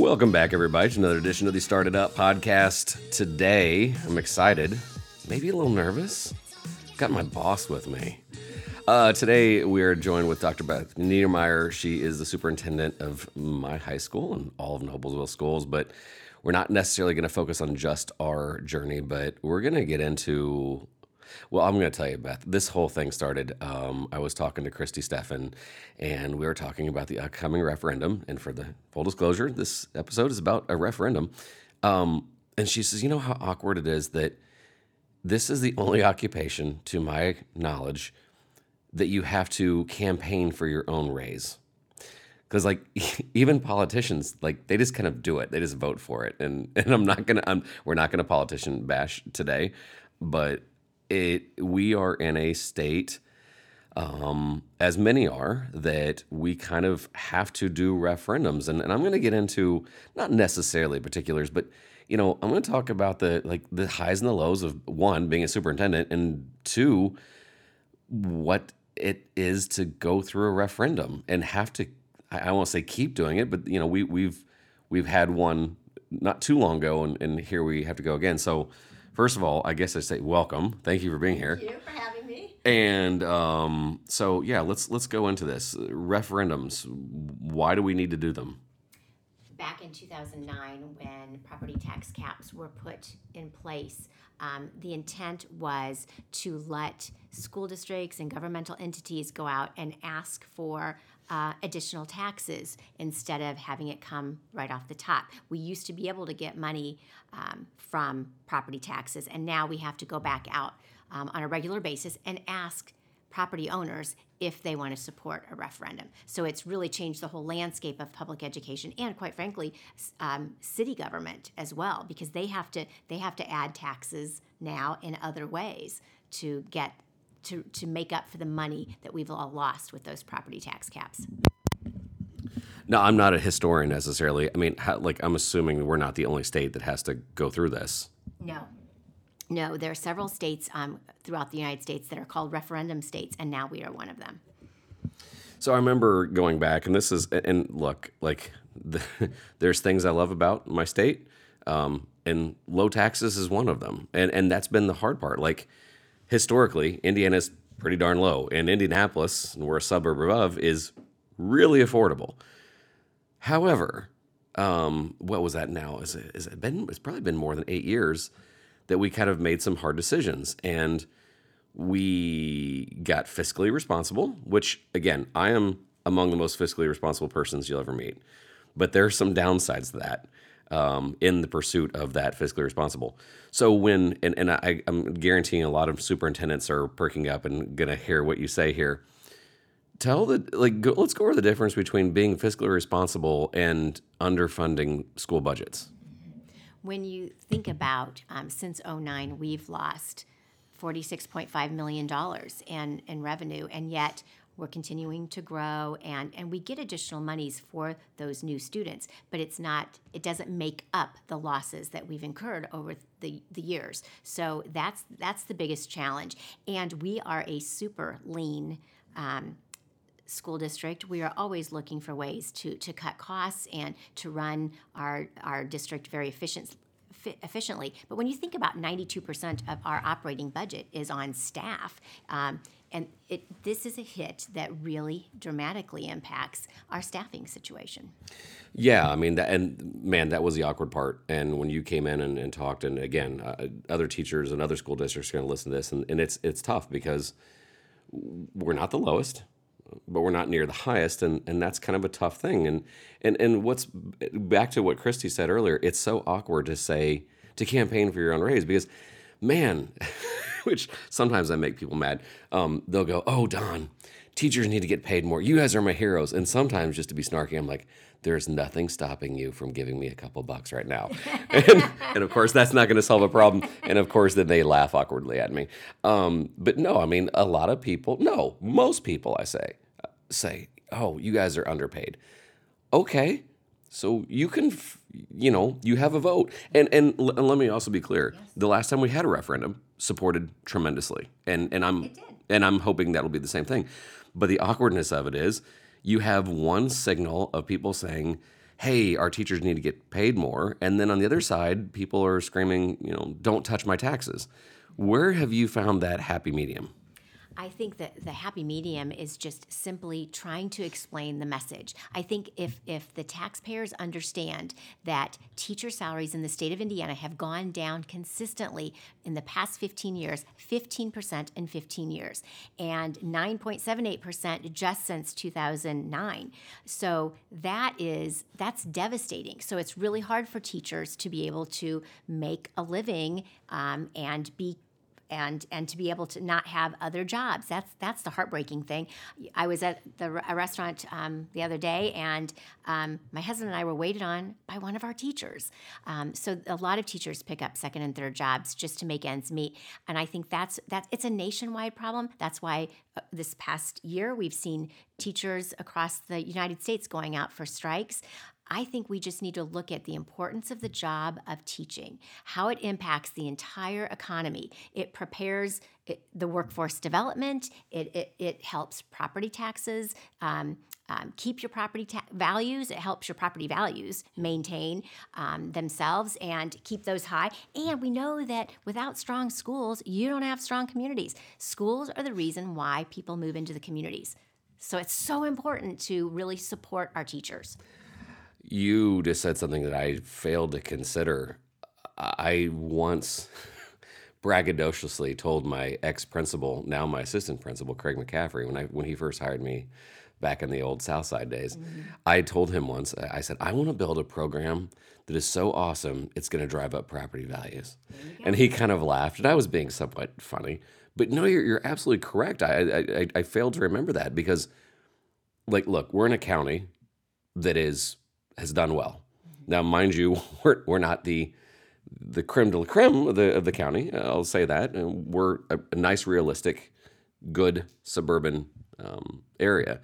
Welcome back, everybody, to another edition of the Started Up podcast. Today, I'm excited, maybe a little nervous. Got my boss with me. Uh, today, we are joined with Dr. Beth Niedermeyer. She is the superintendent of my high school and all of Noblesville schools, but we're not necessarily going to focus on just our journey, but we're going to get into well, I'm going to tell you, Beth. This whole thing started. Um, I was talking to Christy Steffen, and we were talking about the upcoming referendum. And for the full disclosure, this episode is about a referendum. Um, and she says, "You know how awkward it is that this is the only occupation, to my knowledge, that you have to campaign for your own raise." because like even politicians like they just kind of do it they just vote for it and and i'm not gonna I'm, we're not gonna politician bash today but it we are in a state um, as many are that we kind of have to do referendums. And, and i'm going to get into not necessarily particulars but you know i'm going to talk about the like the highs and the lows of one being a superintendent and two what it is to go through a referendum and have to i, I won't say keep doing it but you know we, we've we've had one not too long ago and, and here we have to go again. So First of all, I guess I say welcome. Thank you for being here. Thank you for having me. And um, so yeah, let's let's go into this referendums. Why do we need to do them? Back in 2009, when property tax caps were put in place, um, the intent was to let school districts and governmental entities go out and ask for uh, additional taxes instead of having it come right off the top. We used to be able to get money um, from property taxes, and now we have to go back out um, on a regular basis and ask property owners if they want to support a referendum. So it's really changed the whole landscape of public education and, quite frankly, um, city government as well, because they have to they have to add taxes now in other ways to get to, to make up for the money that we've all lost with those property tax caps. No, I'm not a historian necessarily. I mean, how, like, I'm assuming we're not the only state that has to go through this. No. No, there are several states um, throughout the United States that are called referendum states, and now we are one of them. So I remember going back, and this is, and look, like, the, there's things I love about my state, um, and low taxes is one of them, and and that's been the hard part. Like, historically, Indiana's pretty darn low, and Indianapolis, and we're a suburb above, is really affordable. However, um, what was that now? Is it, is it been? It's probably been more than eight years that we kind of made some hard decisions, and we got fiscally responsible. Which, again, I am among the most fiscally responsible persons you'll ever meet. But there are some downsides to that um, in the pursuit of that fiscally responsible. So when and, and I, I'm guaranteeing a lot of superintendents are perking up and gonna hear what you say here. Tell the like go, let's go over the difference between being fiscally responsible and underfunding school budgets. When you think about um, since 09, we've lost $46.5 million in, in revenue, and yet we're continuing to grow and, and we get additional monies for those new students but it's not it doesn't make up the losses that we've incurred over the, the years. So that's that's the biggest challenge. And we are a super lean um, school district, we are always looking for ways to, to cut costs and to run our, our district very efficient, efficiently. But when you think about 92% of our operating budget is on staff, um, and it, this is a hit that really dramatically impacts our staffing situation. Yeah, I mean, that, and man, that was the awkward part. And when you came in and, and talked, and again, uh, other teachers and other school districts are going to listen to this, and, and it's it's tough because we're not the lowest, but we're not near the highest, and, and that's kind of a tough thing. And and and what's back to what Christy said earlier, it's so awkward to say to campaign for your own raise because, man. which sometimes I make people mad. Um, they'll go, "Oh, Don, teachers need to get paid more. You guys are my heroes." And sometimes, just to be snarky, I'm like, "There's nothing stopping you from giving me a couple bucks right now." and, and, of course, that's not going to solve a problem. And of course, then they laugh awkwardly at me. Um, but no, I mean, a lot of people, no, most people, I say, say, "Oh, you guys are underpaid." Okay, so you can, you know, you have a vote. And and, l- and let me also be clear: yes. the last time we had a referendum, supported tremendously, and and I'm and I'm hoping that'll be the same thing. But the awkwardness of it is, you have one signal of people saying, hey, our teachers need to get paid more. And then on the other side, people are screaming, you know, don't touch my taxes. Where have you found that happy medium? I think that the happy medium is just simply trying to explain the message. I think if if the taxpayers understand that teacher salaries in the state of Indiana have gone down consistently in the past 15 years, 15% in 15 years, and 9.78% just since 2009. So that is that's devastating. So it's really hard for teachers to be able to make a living um, and be and and to be able to not have other jobs. That's that's the heartbreaking thing. I was at the a restaurant um, the other day, and um, my husband and I were waited on by one of our teachers. Um, so a lot of teachers pick up second and third jobs just to make ends meet, and I think that's that. It's a nationwide problem. That's why uh, this past year we've seen teachers across the United States going out for strikes. I think we just need to look at the importance of the job of teaching, how it impacts the entire economy. It prepares it, the workforce development, it, it, it helps property taxes. Um, um, keep your property ta- values. It helps your property values maintain um, themselves and keep those high. And we know that without strong schools, you don't have strong communities. Schools are the reason why people move into the communities. So it's so important to really support our teachers you just said something that I failed to consider. I once braggadociously told my ex principal, now my assistant principal, Craig McCaffrey, when I when he first hired me back in the old Southside days, mm-hmm. I told him once, I said, I want to build a program that is so awesome it's going to drive up property values. And he kind of laughed, and I was being somewhat funny. But no, you're, you're absolutely correct. I, I, I failed to remember that because, like, look, we're in a county that is has done well. Now, mind you, we're, we're not the the creme de la creme of the, of the county. I'll say that. We're a, a nice, realistic, good suburban um, area.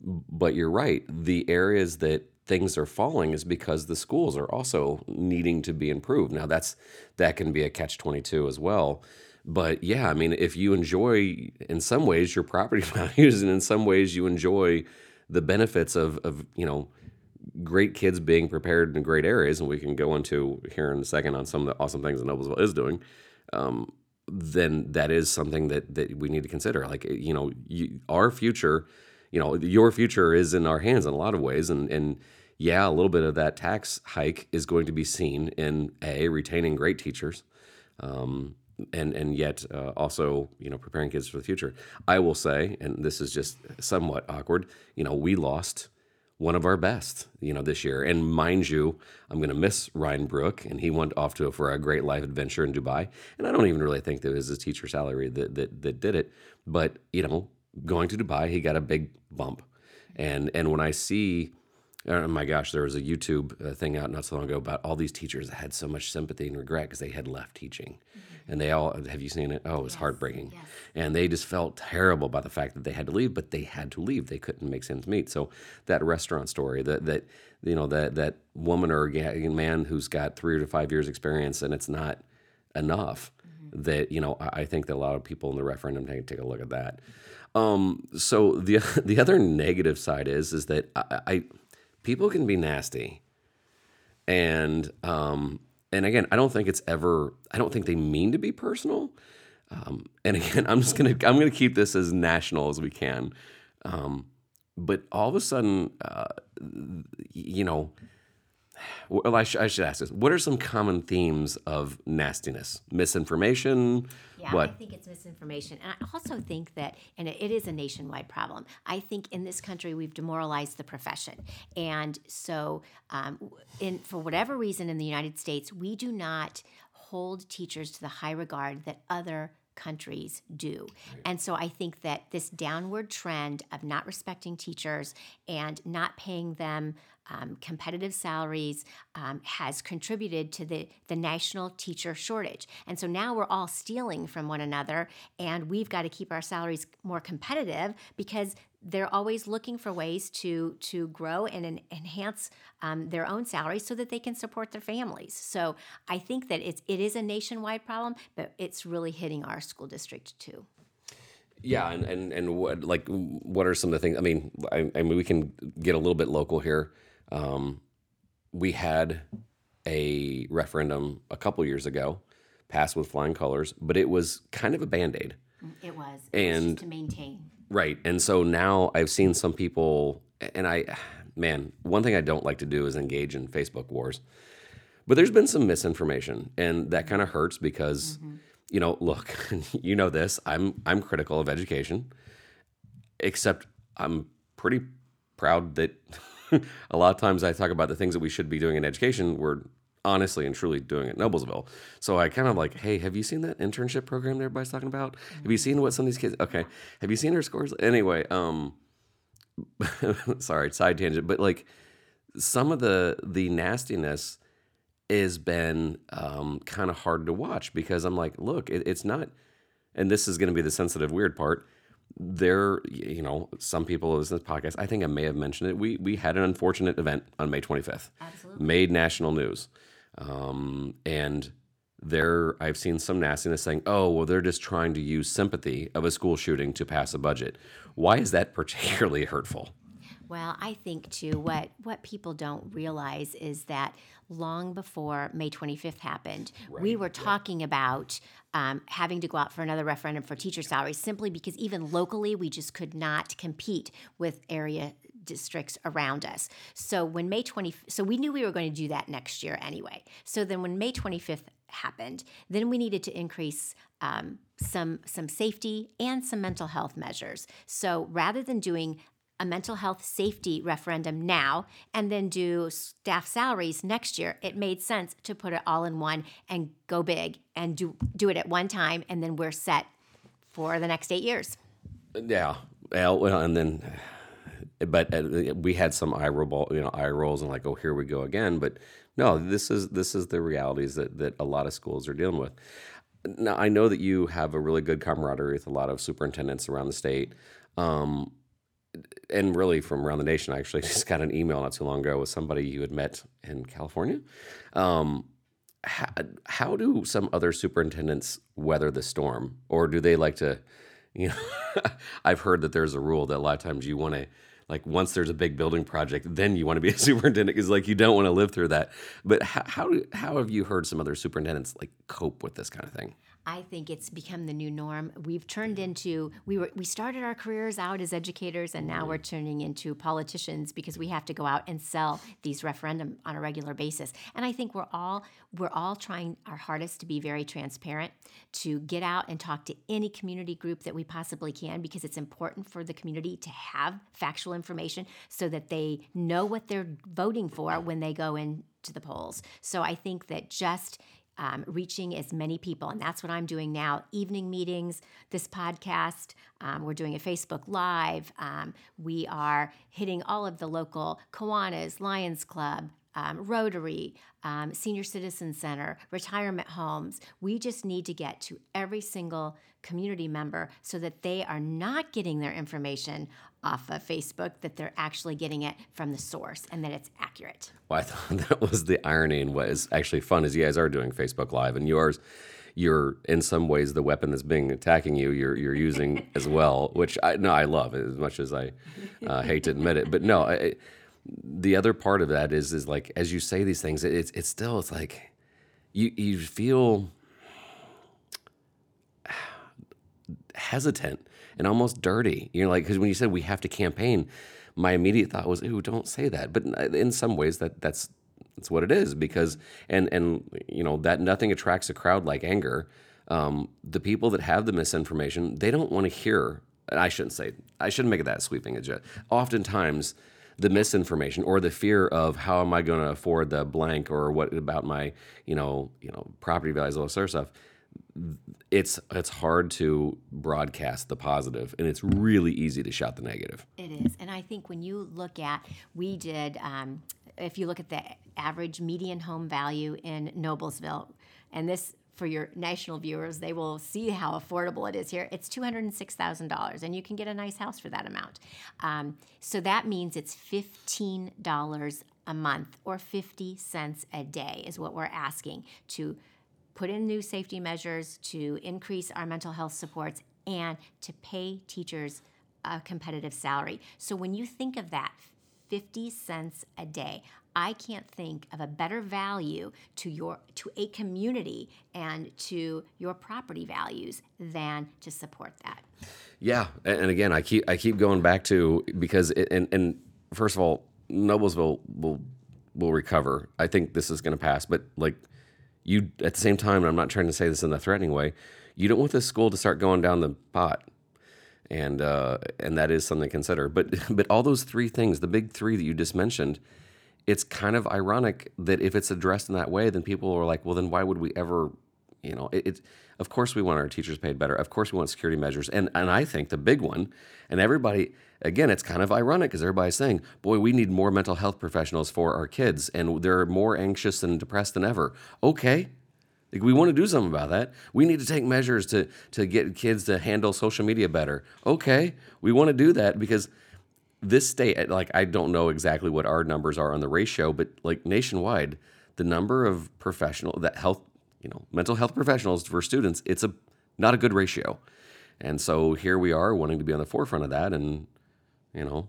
But you're right. The areas that things are falling is because the schools are also needing to be improved. Now that's that can be a catch 22 as well. But yeah, I mean if you enjoy in some ways your property values and in some ways you enjoy the benefits of of, you know, great kids being prepared in great areas, and we can go into here in a second on some of the awesome things that Noblesville is doing. Um, then that is something that that we need to consider. Like you know, you, our future, you know, your future is in our hands in a lot of ways, and and yeah, a little bit of that tax hike is going to be seen in a retaining great teachers. Um, and and yet uh, also you know preparing kids for the future. I will say, and this is just somewhat awkward. You know, we lost one of our best, you know, this year. And mind you, I'm going to miss Ryan Brook, and he went off to for a great life adventure in Dubai. And I don't even really think that it was his teacher salary that that, that did it, but you know, going to Dubai, he got a big bump. And and when I see oh my gosh, there was a YouTube uh, thing out not so long ago about all these teachers that had so much sympathy and regret because they had left teaching. Mm-hmm. And they all, have you seen it? Oh, it was yes. heartbreaking. Yes. And they just felt terrible about the fact that they had to leave, but they had to leave. They couldn't make sense meet. So that restaurant story, that, that you know, that, that woman or man who's got three to five years experience and it's not enough, mm-hmm. that, you know, I, I think that a lot of people in the referendum take, take a look at that. Um, so the the other negative side is is that I, I people can be nasty, and um, and again, I don't think it's ever. I don't think they mean to be personal. Um, and again, I'm just gonna I'm gonna keep this as national as we can. Um, but all of a sudden, uh, you know, well, I, sh- I, should ask this: What are some common themes of nastiness? Misinformation. Yeah, what? I think it's misinformation, and I also think that, and it is a nationwide problem. I think in this country we've demoralized the profession, and so, um, in for whatever reason in the United States, we do not hold teachers to the high regard that other countries do. Right. And so I think that this downward trend of not respecting teachers and not paying them um, competitive salaries um, has contributed to the, the national teacher shortage. And so now we're all stealing from one another, and we've got to keep our salaries more competitive because they're always looking for ways to to grow and en- enhance um, their own salaries so that they can support their families. So I think that it's it is a nationwide problem, but it's really hitting our school district too. Yeah, and and and what like what are some of the things? I mean, I, I mean, we can get a little bit local here. Um, we had a referendum a couple years ago, passed with flying colors, but it was kind of a band aid. It was. It was And- just to maintain. Right. And so now I've seen some people, and I, man, one thing I don't like to do is engage in Facebook wars. But there's been some misinformation, and that kind of hurts because, mm-hmm. you know, look, you know this. I'm I'm critical of education, except I'm pretty proud that a lot of times I talk about the things that we should be doing in education. We're honestly and truly doing at Noblesville. So I kind of like, hey, have you seen that internship program that everybody's talking about? Have you seen what some of these kids? Okay, have you seen her scores? Anyway, um, sorry, side tangent, but like some of the the nastiness has been um, kind of hard to watch because I'm like, look, it, it's not, and this is going to be the sensitive, weird part. There, you know, some people listen to this podcast. I think I may have mentioned it. We we had an unfortunate event on May 25th, Absolutely. made national news, um, and there I've seen some nastiness saying, "Oh, well, they're just trying to use sympathy of a school shooting to pass a budget." Why is that particularly hurtful? Well, I think too what what people don't realize is that long before May 25th happened, we were talking about um, having to go out for another referendum for teacher salaries simply because even locally we just could not compete with area districts around us. So when May 20 so we knew we were going to do that next year anyway. So then when May 25th happened, then we needed to increase um, some some safety and some mental health measures. So rather than doing a mental health safety referendum now and then do staff salaries next year, it made sense to put it all in one and go big and do do it at one time and then we're set for the next 8 years. Yeah. Well, and then, but uh, we had some eye roll, you know, eye rolls, and like, oh, here we go again. But no, this is this is the realities that that a lot of schools are dealing with. Now, I know that you have a really good camaraderie with a lot of superintendents around the state, um, and really from around the nation. I actually just got an email not too long ago with somebody you had met in California. Um, how, how do some other superintendents weather the storm, or do they like to? You know, I've heard that there's a rule that a lot of times you want to, like, once there's a big building project, then you want to be a superintendent because, like, you don't want to live through that. But how how, how have you heard some other superintendents like cope with this kind of thing? I think it's become the new norm. We've turned into we were we started our careers out as educators and now we're turning into politicians because we have to go out and sell these referendum on a regular basis. And I think we're all we're all trying our hardest to be very transparent, to get out and talk to any community group that we possibly can because it's important for the community to have factual information so that they know what they're voting for when they go into the polls. So I think that just um, reaching as many people. And that's what I'm doing now evening meetings, this podcast. Um, we're doing a Facebook Live. Um, we are hitting all of the local Kiwanis, Lions Club. Um, Rotary, um, Senior Citizen Center, retirement homes. We just need to get to every single community member so that they are not getting their information off of Facebook, that they're actually getting it from the source and that it's accurate. Well, I thought that was the irony and what is actually fun is you guys are doing Facebook Live and yours you're in some ways the weapon that's being attacking you you're you're using as well which I no I love as much as I uh, hate to admit it but no I, the other part of that is is like as you say these things it, it's it's still it's like you you feel hesitant and almost dirty. You're like, because when you said we have to campaign, my immediate thought was, "Ooh, don't say that." But in some ways, that that's that's what it is because and and you know that nothing attracts a crowd like anger. Um, the people that have the misinformation, they don't want to hear. And I shouldn't say. I shouldn't make it that sweeping. It's just, oftentimes, the misinformation or the fear of how am I going to afford the blank or what about my you know you know property values all this other stuff it's it's hard to broadcast the positive and it's really easy to shout the negative It is. And I think when you look at, we did, um, if you look at the average median home value in Noblesville, and this for your national viewers, they will see how affordable it is here. It's $206,000, and you can get a nice house for that amount. Um, so that means it's $15 a month or 50 cents a day, is what we're asking to put in new safety measures, to increase our mental health supports, and to pay teachers a competitive salary. So when you think of that, 50 cents a day, I can't think of a better value to your to a community and to your property values than to support that. Yeah, and, again, I keep I keep going back to because it, and and first of all, Noblesville will will recover. I think this is going to pass, but like you at the same time, I'm not trying to say this in a threatening way. You don't want this school to start going down the pot, and uh, and that is something to consider. But but all those three things, the big three that you just mentioned, it's kind of ironic that if it's addressed in that way, then people are like, well, then why would we ever, you know, it, it of course we want our teachers paid better. Of course we want security measures, and and I think the big one, and everybody again, it's kind of ironic because everybody's saying, boy, we need more mental health professionals for our kids, and they're more anxious and depressed than ever. Okay. Like we want to do something about that. We need to take measures to to get kids to handle social media better. Okay, we want to do that because this state, eh, like I don't know exactly what our numbers are on the ratio, but like nationwide, the number of professional that health, you know, mental health professionals for students, it's a not a good ratio. And so here we are wanting to be on the forefront of that and you know,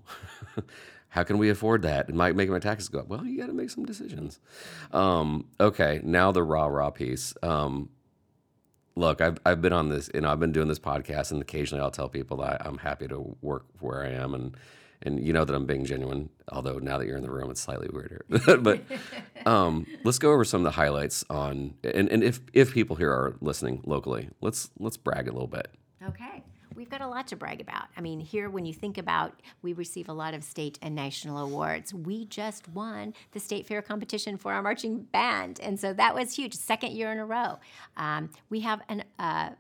how can we afford that? It might make my taxes go up. Well, you got to make some decisions. Um, okay, now the rah rah piece. Um, look, I've, I've been on this, you know, I've been doing this podcast, and occasionally I'll tell people that I'm happy to work where I am, and and you know that I'm being genuine. Although now that you're in the room, it's slightly weirder. but um, let's go over some of the highlights on, and, and if if people here are listening locally, let's let's brag a little bit. We've got a lot to brag about. I mean, here, when you think about, we receive a lot of state and national awards. We just won the state fair competition for our marching band, and so that was huge. Second year in a row. Um, we have an, uh,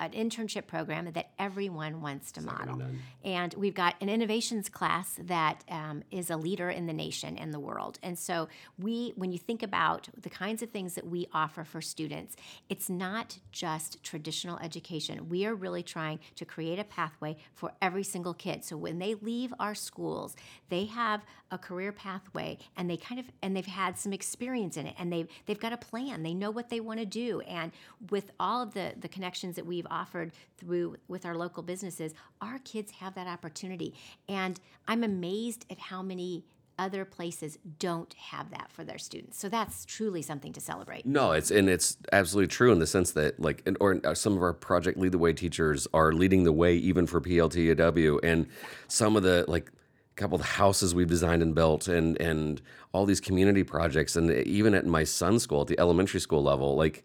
an internship program that everyone wants to model. And we've got an innovations class that um, is a leader in the nation and the world. And so we, when you think about the kinds of things that we offer for students, it's not just traditional education. We are really trying to create a pathway for every single kid. So when they leave our schools, they have a career pathway and they kind of and they've had some experience in it and they've they've got a plan. They know what they want to do. And with all of the the connections that we've offered through with our local businesses, our kids have that opportunity. And I'm amazed at how many other places don't have that for their students. So that's truly something to celebrate. No, it's and it's absolutely true in the sense that like or uh, some of our project lead the way teachers are leading the way even for PLTW and some of the like a couple of the houses we've designed and built and and all these community projects and even at my son's school at the elementary school level like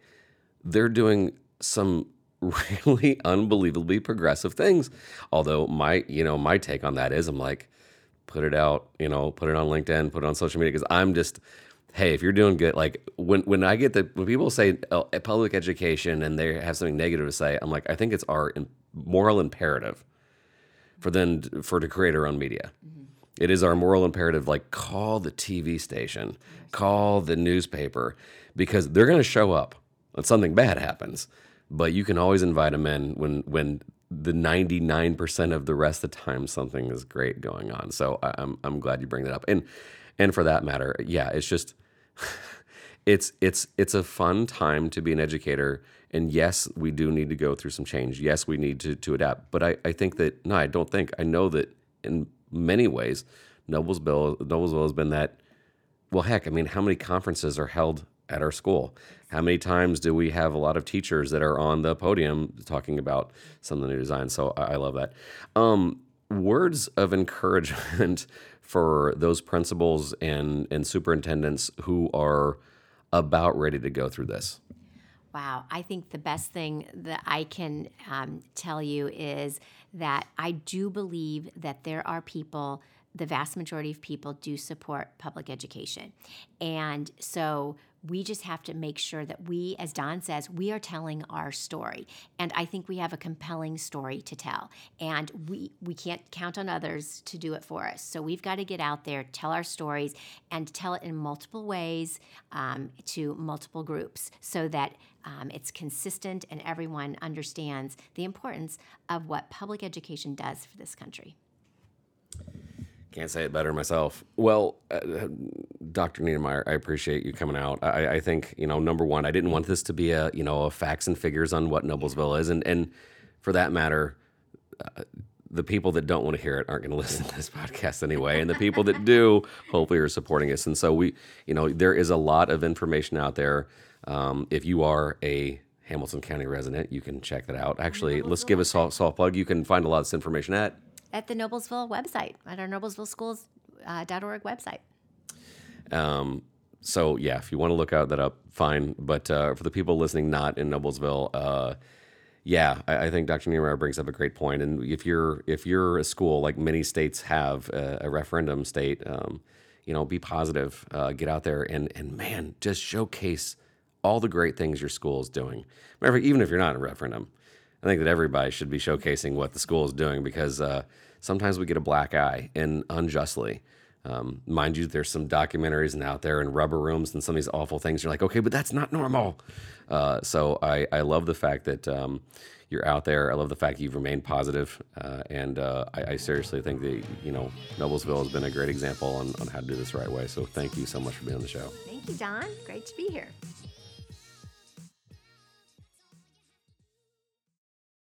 they're doing some really unbelievably progressive things. Although my, you know, my take on that is I'm like, put it out, you know, put it on LinkedIn, put it on social media because I'm just, hey, if you're doing good, like when when I get the when people say uh, public education and they have something negative to say, I'm like, I think it's our moral imperative for then for to create our own media. Mm-hmm. It is our moral imperative. Like call the TV station, call the newspaper, because they're going to show up when something bad happens but you can always invite them in when when the 99% of the rest of the time something is great going on. So I, i'm i'm glad you bring that up. And and for that matter yeah it's just it's it's it's a fun time to be an educator. And yes we do need to go through some change. Yes we need to to adapt. But i i think that no i don't think i know that in many ways noblesville noblesville has been that well heck i mean how many conferences are held at our school. How many times do we have a lot of teachers that are on the podium talking about some of the new designs? So I, I love that. Um, words of encouragement for those principals and, and superintendents who are about ready to go through this. Wow, I think the best thing that I can um, tell you is that I do believe that there are people, the vast majority of people do support public education. And so we just have to make sure that we, as Don says, we are telling our story. And I think we have a compelling story to tell. And we, we can't count on others to do it for us. So we've got to get out there, tell our stories, and tell it in multiple ways um, to multiple groups so that um, it's consistent and everyone understands the importance of what public education does for this country. Can't say it better myself. Well, uh, Dr. Niedermeyer, I appreciate you coming out. I, I, think you know, number one, I didn't want this to be a you know a facts and figures on what Noblesville is, and and for that matter, uh, the people that don't want to hear it aren't going to listen to this podcast anyway, and the people that do hopefully are supporting us. And so we, you know, there is a lot of information out there. Um, if you are a Hamilton County resident, you can check that out. Actually, let's give a soft, soft plug. You can find a lot of this information at At the Noblesville website, at our noblesvilleschools.org website. Um, so yeah, if you want to look out that up, fine. But uh, for the people listening not in Noblesville, uh, yeah, I, I think Dr. Niedermeyer brings up a great point. And if you're if you're a school like many states have a, a referendum state, um, you know, be positive, uh, get out there and and man, just showcase all the great things your school is doing. Matter of even if you're not in a referendum, I think that everybody should be showcasing what the school is doing because uh, sometimes we get a black eye and unjustly. Um, mind you, there's some documentaries and out there and rubber rooms and some of these awful things. You're like, okay, but that's not normal. Uh, so I, I love the fact that um, you're out there. I love the fact you've remained positive. Uh, and uh, I, I seriously think that, you know, Noblesville has been a great example on, on how to do this right way. So thank you so much for being on the show. Thank you, Don. Great to be here.